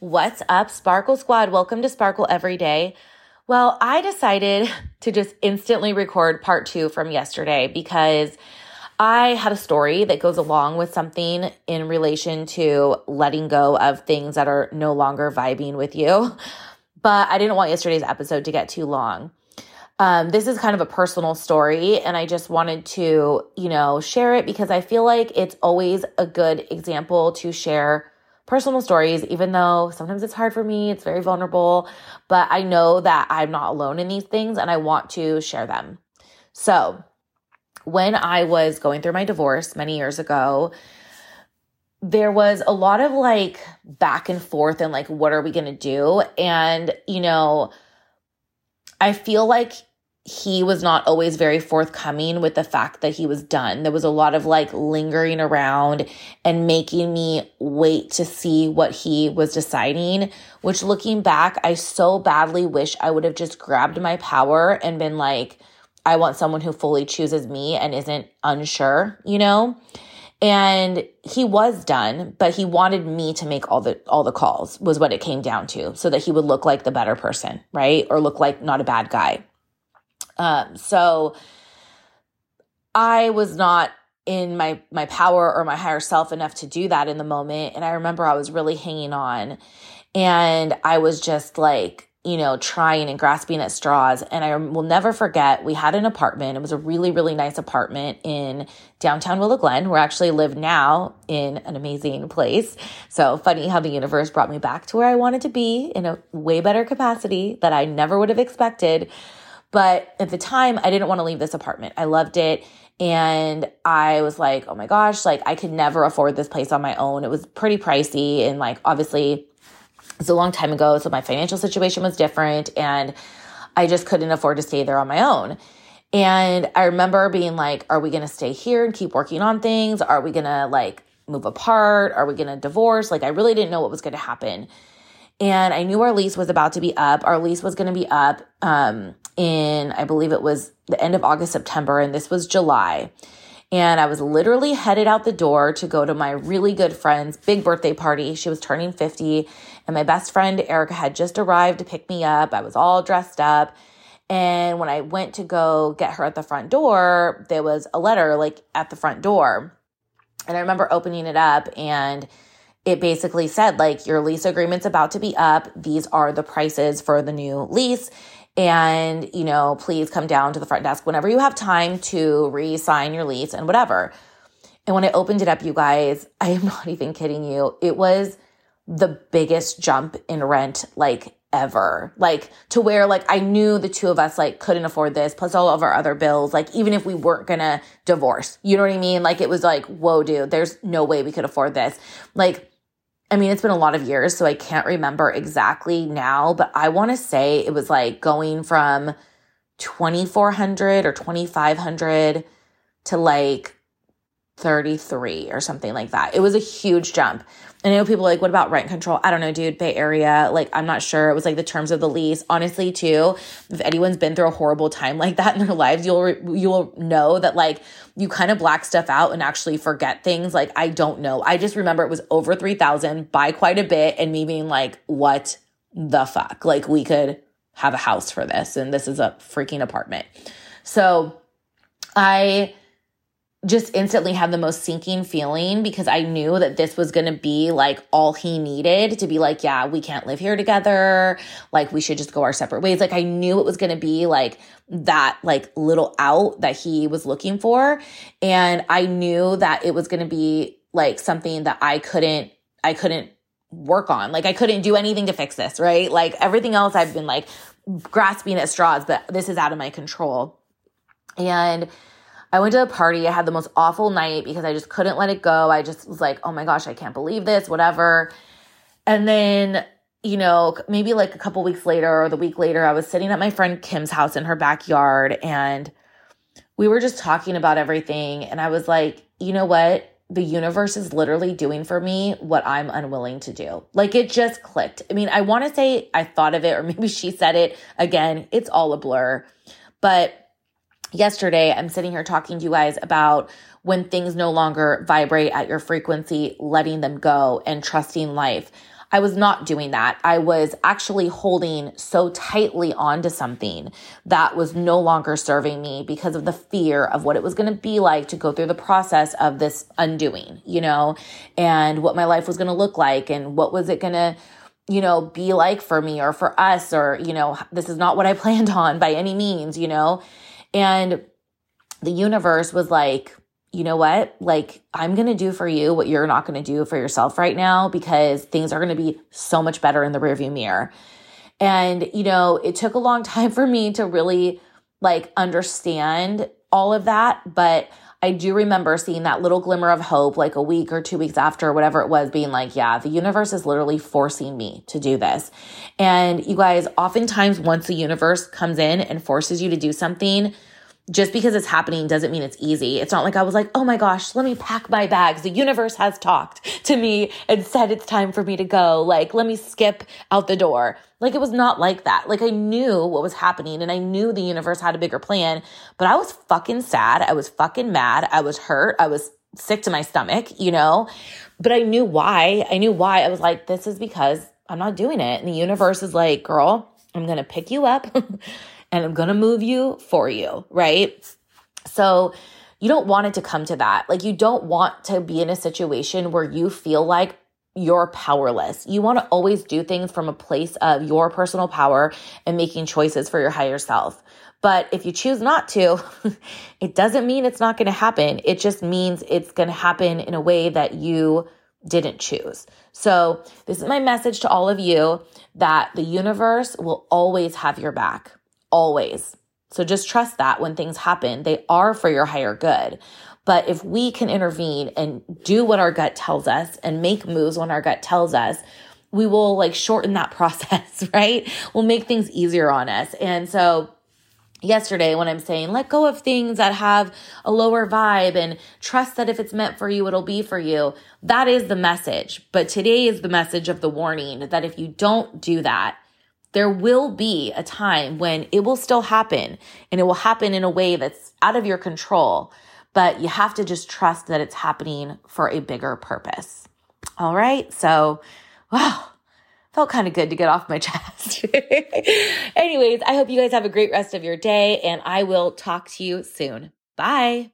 What's up, Sparkle Squad? Welcome to Sparkle Every Day. Well, I decided to just instantly record part two from yesterday because I had a story that goes along with something in relation to letting go of things that are no longer vibing with you. But I didn't want yesterday's episode to get too long. Um, this is kind of a personal story, and I just wanted to, you know, share it because I feel like it's always a good example to share personal stories, even though sometimes it's hard for me, it's very vulnerable, but I know that I'm not alone in these things and I want to share them. So, when I was going through my divorce many years ago, there was a lot of like back and forth and like, what are we going to do? And, you know, I feel like he was not always very forthcoming with the fact that he was done. There was a lot of like lingering around and making me wait to see what he was deciding, which looking back, I so badly wish I would have just grabbed my power and been like, I want someone who fully chooses me and isn't unsure, you know? And he was done, but he wanted me to make all the all the calls was what it came down to so that he would look like the better person, right? Or look like not a bad guy. Um, so I was not in my my power or my higher self enough to do that in the moment and I remember I was really hanging on and I was just like you know trying and grasping at straws and I will never forget we had an apartment it was a really really nice apartment in downtown Willow Glen. Where I actually live now in an amazing place. So funny how the universe brought me back to where I wanted to be in a way better capacity that I never would have expected but at the time, I didn't want to leave this apartment. I loved it. And I was like, oh my gosh, like I could never afford this place on my own. It was pretty pricey. And like, obviously, it's a long time ago. So my financial situation was different. And I just couldn't afford to stay there on my own. And I remember being like, are we going to stay here and keep working on things? Are we going to like move apart? Are we going to divorce? Like, I really didn't know what was going to happen. And I knew our lease was about to be up. Our lease was going to be up um, in, I believe it was the end of August, September, and this was July. And I was literally headed out the door to go to my really good friend's big birthday party. She was turning 50, and my best friend Erica had just arrived to pick me up. I was all dressed up. And when I went to go get her at the front door, there was a letter like at the front door. And I remember opening it up and it basically said like your lease agreement's about to be up. These are the prices for the new lease and, you know, please come down to the front desk whenever you have time to re sign your lease and whatever. And when I opened it up, you guys, I am not even kidding you. It was the biggest jump in rent like ever. Like to where like I knew the two of us like couldn't afford this plus all of our other bills. Like even if we weren't gonna divorce, you know what I mean? Like it was like, whoa, dude, there's no way we could afford this. Like I mean, it's been a lot of years, so I can't remember exactly now, but I want to say it was like going from 2400 or 2500 to like 33 or something like that. It was a huge jump. I know people like, what about rent control? I don't know, dude. Bay Area, like, I'm not sure. It was like the terms of the lease. Honestly, too, if anyone's been through a horrible time like that in their lives, you'll you'll know that like you kind of black stuff out and actually forget things. Like, I don't know. I just remember it was over three thousand by quite a bit, and me being like, what the fuck? Like, we could have a house for this, and this is a freaking apartment. So, I just instantly had the most sinking feeling because I knew that this was going to be like all he needed to be like, yeah, we can't live here together. Like we should just go our separate ways. Like I knew it was going to be like that like little out that he was looking for. And I knew that it was going to be like something that I couldn't, I couldn't work on. Like I couldn't do anything to fix this, right? Like everything else I've been like grasping at straws, but this is out of my control. And I went to a party. I had the most awful night because I just couldn't let it go. I just was like, oh my gosh, I can't believe this, whatever. And then, you know, maybe like a couple weeks later or the week later, I was sitting at my friend Kim's house in her backyard and we were just talking about everything. And I was like, you know what? The universe is literally doing for me what I'm unwilling to do. Like it just clicked. I mean, I want to say I thought of it, or maybe she said it again. It's all a blur. But yesterday I'm sitting here talking to you guys about when things no longer vibrate at your frequency, letting them go and trusting life. I was not doing that. I was actually holding so tightly onto something that was no longer serving me because of the fear of what it was going to be like to go through the process of this undoing, you know, and what my life was going to look like and what was it going to you know, be like for me or for us, or, you know, this is not what I planned on by any means, you know? And the universe was like, you know what? Like, I'm going to do for you what you're not going to do for yourself right now because things are going to be so much better in the rearview mirror. And, you know, it took a long time for me to really like understand all of that. But I do remember seeing that little glimmer of hope like a week or two weeks after, whatever it was, being like, yeah, the universe is literally forcing me to do this. And you guys, oftentimes, once the universe comes in and forces you to do something, just because it's happening doesn't mean it's easy. It's not like I was like, oh my gosh, let me pack my bags. The universe has talked to me and said it's time for me to go. Like, let me skip out the door. Like, it was not like that. Like, I knew what was happening and I knew the universe had a bigger plan, but I was fucking sad. I was fucking mad. I was hurt. I was sick to my stomach, you know? But I knew why. I knew why. I was like, this is because I'm not doing it. And the universe is like, girl, I'm going to pick you up. and I'm going to move you for you, right? So you don't want it to come to that. Like you don't want to be in a situation where you feel like you're powerless. You want to always do things from a place of your personal power and making choices for your higher self. But if you choose not to, it doesn't mean it's not going to happen. It just means it's going to happen in a way that you didn't choose. So, this is my message to all of you that the universe will always have your back always. So just trust that when things happen, they are for your higher good. But if we can intervene and do what our gut tells us and make moves when our gut tells us, we will like shorten that process, right? We'll make things easier on us. And so yesterday when I'm saying let go of things that have a lower vibe and trust that if it's meant for you, it'll be for you. That is the message. But today is the message of the warning that if you don't do that, there will be a time when it will still happen and it will happen in a way that's out of your control, but you have to just trust that it's happening for a bigger purpose. All right. So, wow, felt kind of good to get off my chest. Anyways, I hope you guys have a great rest of your day and I will talk to you soon. Bye.